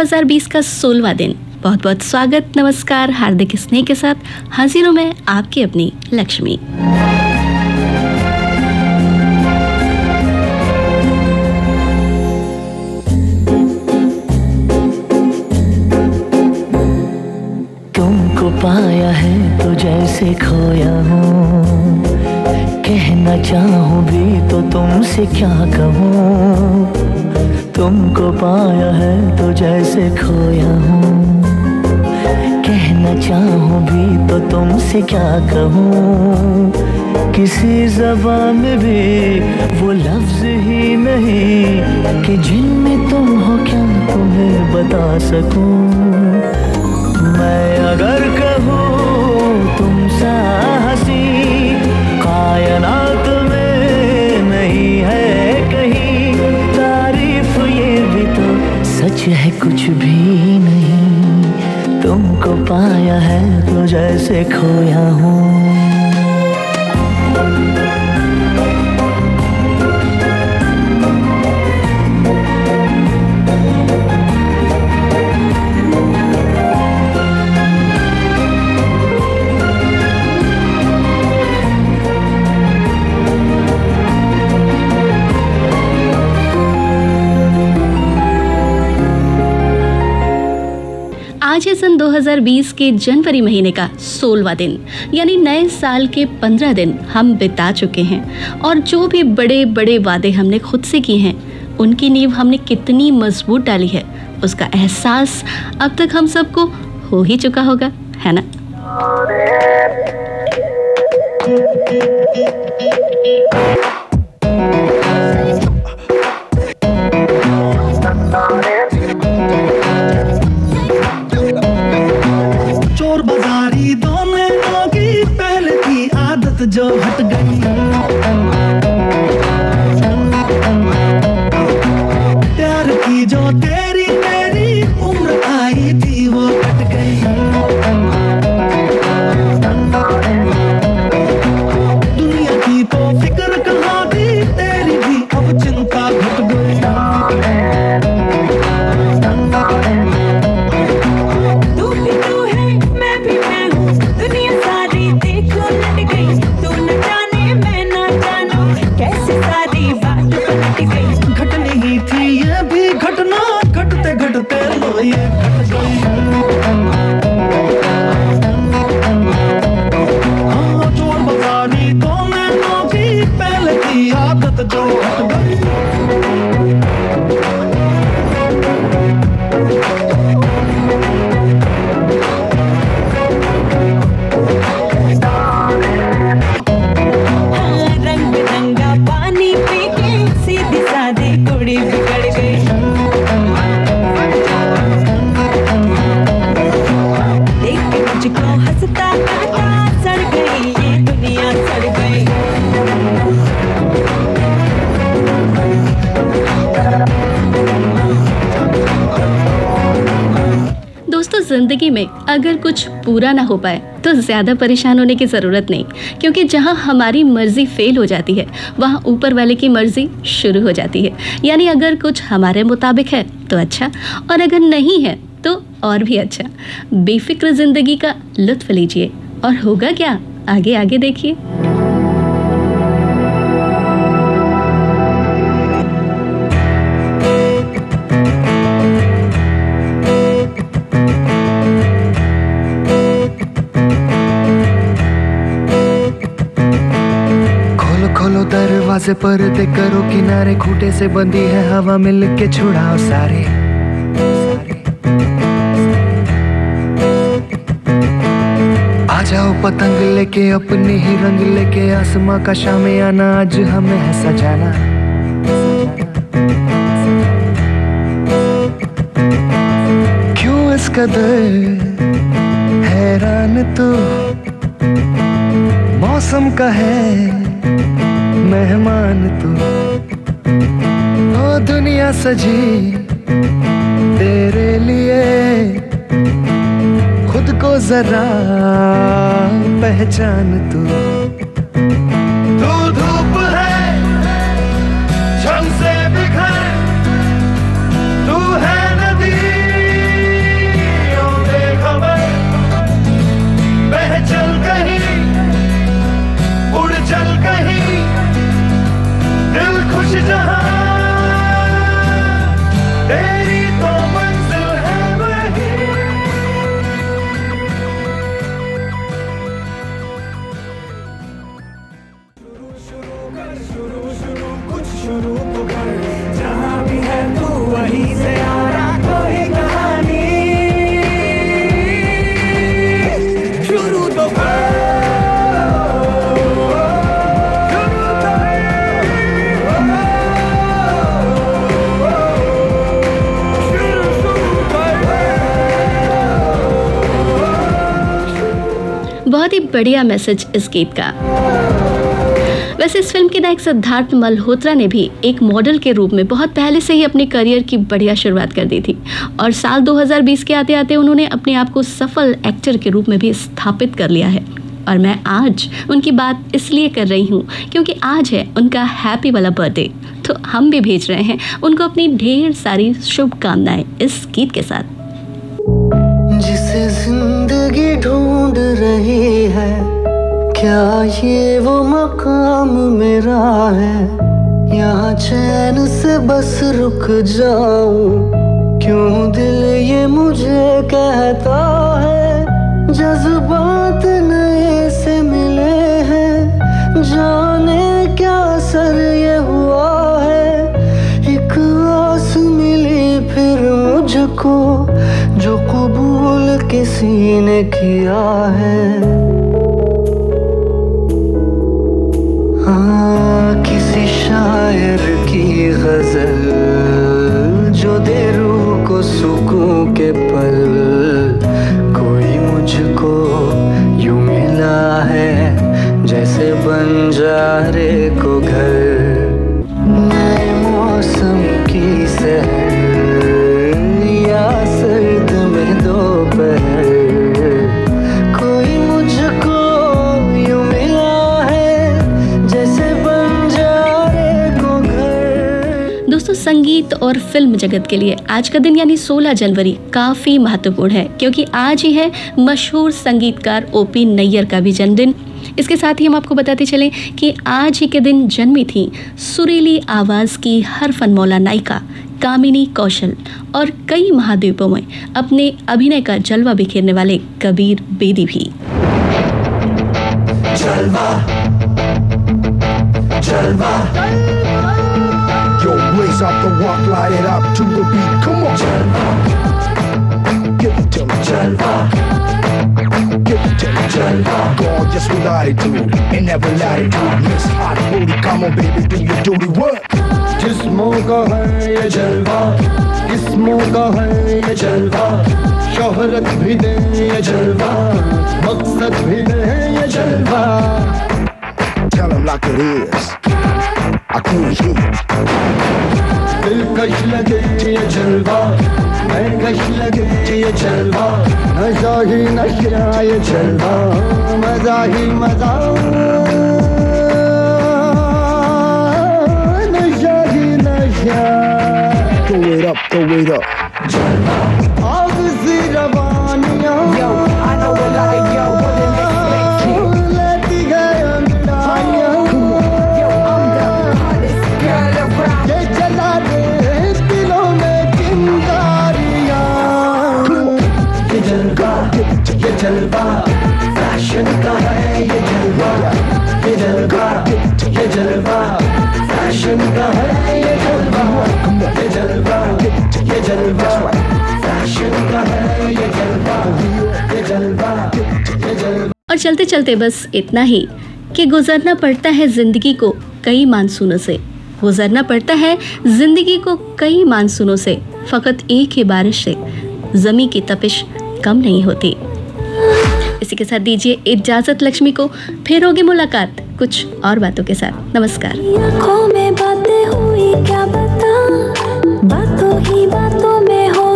2020 का सोलवा दिन। बहुत बहुत स्वागत, नमस्कार, हार्दिक स्नेह के साथ हाजिर में आपकी अपनी लक्ष्मी। तुमको पाया है तो जैसे खोया हूँ। कहना चाहूँ भी तो तुमसे क्या कहूँ? तुमको पाया है तो जैसे खोया हूँ। कहना चाहूँ भी तो तुमसे क्या कहूँ? किसी जबान में भी वो लफ्ज ही नहीं कि जिनमें तुम हो क्या तुम्हें बता सकूँ? मैं अगर सच है कुछ भी नहीं। तुमको पाया है तो जैसे खोया हूँ। 2020 के जनवरी महीने का सोलवा दिन, यानी नए साल के पंद्रह दिन हम बिता चुके हैं। और जो भी बड़े बड़े वादे हमने खुद से किए हैं, उनकी नींव हमने कितनी मज़बूत डाली है, उसका एहसास अब तक हम सबको हो ही चुका होगा, है ना? जो ज़िंदगी में अगर कुछ पूरा ना हो पाए तो ज़्यादा परेशान होने की ज़रूरत नहीं। क्योंकि जहाँ हमारी मर्ज़ी फेल हो जाती है, वहाँ ऊपर वाले की मर्ज़ी शुरू हो जाती है। यानी अगर कुछ हमारे मुताबिक है तो अच्छा और अगर नहीं है तो और भी अच्छा। बेफिक्र ज़िंदगी का लुत्फ लीजिए, और होगा क्या? आगे आगे देखिए। से पर्दे करो किनारे, खूटे से बंदी है हवा मिल के छुड़ाओ सारे। आ जाओ पतंग लेके, अपने ही रंग लेके, आसमां का शाम आना, आज हमें है सजाना। क्यों इस कदर हैरान तू? मौसम का है मेहमान तू। ओ दुनिया सजी तेरे लिए खुद को जरा पहचान तू। बहुत ही बढ़िया मैसेज इस गीत का। वैसे इस फ़िल्म के नायक सिद्धार्थ मल्होत्रा ने भी एक मॉडल के रूप में बहुत पहले से ही अपने करियर की बढ़िया शुरुआत कर दी थी। और साल 2020 के आते आते उन्होंने अपने आप को सफल एक्टर के रूप में भी स्थापित कर लिया है। और मैं आज उनकी बात इसलिए कर रही हूँ क्योंकि आज है उनका हैप्पी वाला बर्थडे। तो हम भी भेज रहे हैं उनको अपनी ढेर सारी शुभकामनाएँ इस गीत के साथ। जिसे ज़िंदगी ढूंढ रही है क्या ये वो मकाम मेरा है? यहाँ चैन से बस रुक जाऊँ। क्यों दिल ये मुझे कहता है? जज्बात नए से मिले हैं। जाने क्या सर ये हुआ है? एक आस मिली फिर मुझको, जो कबूल किसी ने किया है। की संगीत और फ़िल्म जगत के लिए आज का दिन यानी 16 जनवरी काफ़ी महत्वपूर्ण है, क्योंकि आज ही है मशहूर संगीतकार ओपी नैयर का भी जन्मदिन। इसके साथ ही हम आपको बताते चलें कि आज ही के दिन जन्मी थी सुरीली आवाज़ की हर फनमौला नायिका, कामिनी कौशल और कई महाद्वीपों में अपने अभिनय का जलवा बिखेरने वाले कबीर बेदी भी। जलवा जलवा। light it up to the beat. Come on. Give it to me. जलवा Give it to me. जलवा Gorgeous with attitude and never latitude. Miss hot booty, come on, baby, do your duty work. जिस्मों का है ये जलवा किस्मों का है ये जलवा शोहरत भी दे ये जलवा मकसद भी दे ये जलवा Tell them like it is. I can't hear. दिलकश लगे ये जलवा। मैं कश लगे ये जलवा। नशा ही नशा ये जलवा। मज़ा ही मज़ा। नशा ही नशा Throw it up, throw it up. आग सी रवानियाँ। और चलते चलते बस इतना ही कि गुजरना पड़ता है ज़िंदगी को कई मानसूनों से। गुजरना पड़ता है ज़िंदगी को कई मानसूनों से, फकत एक ही बारिश से। जमी की तपिश कम नहीं होती। इसी के साथ दीजिए इजाज़त लक्ष्मी को, फिर होगी मुलाकात कुछ और बातों के साथ। नमस्कार। बातें हुई क्या बता बातों ही बातों में हो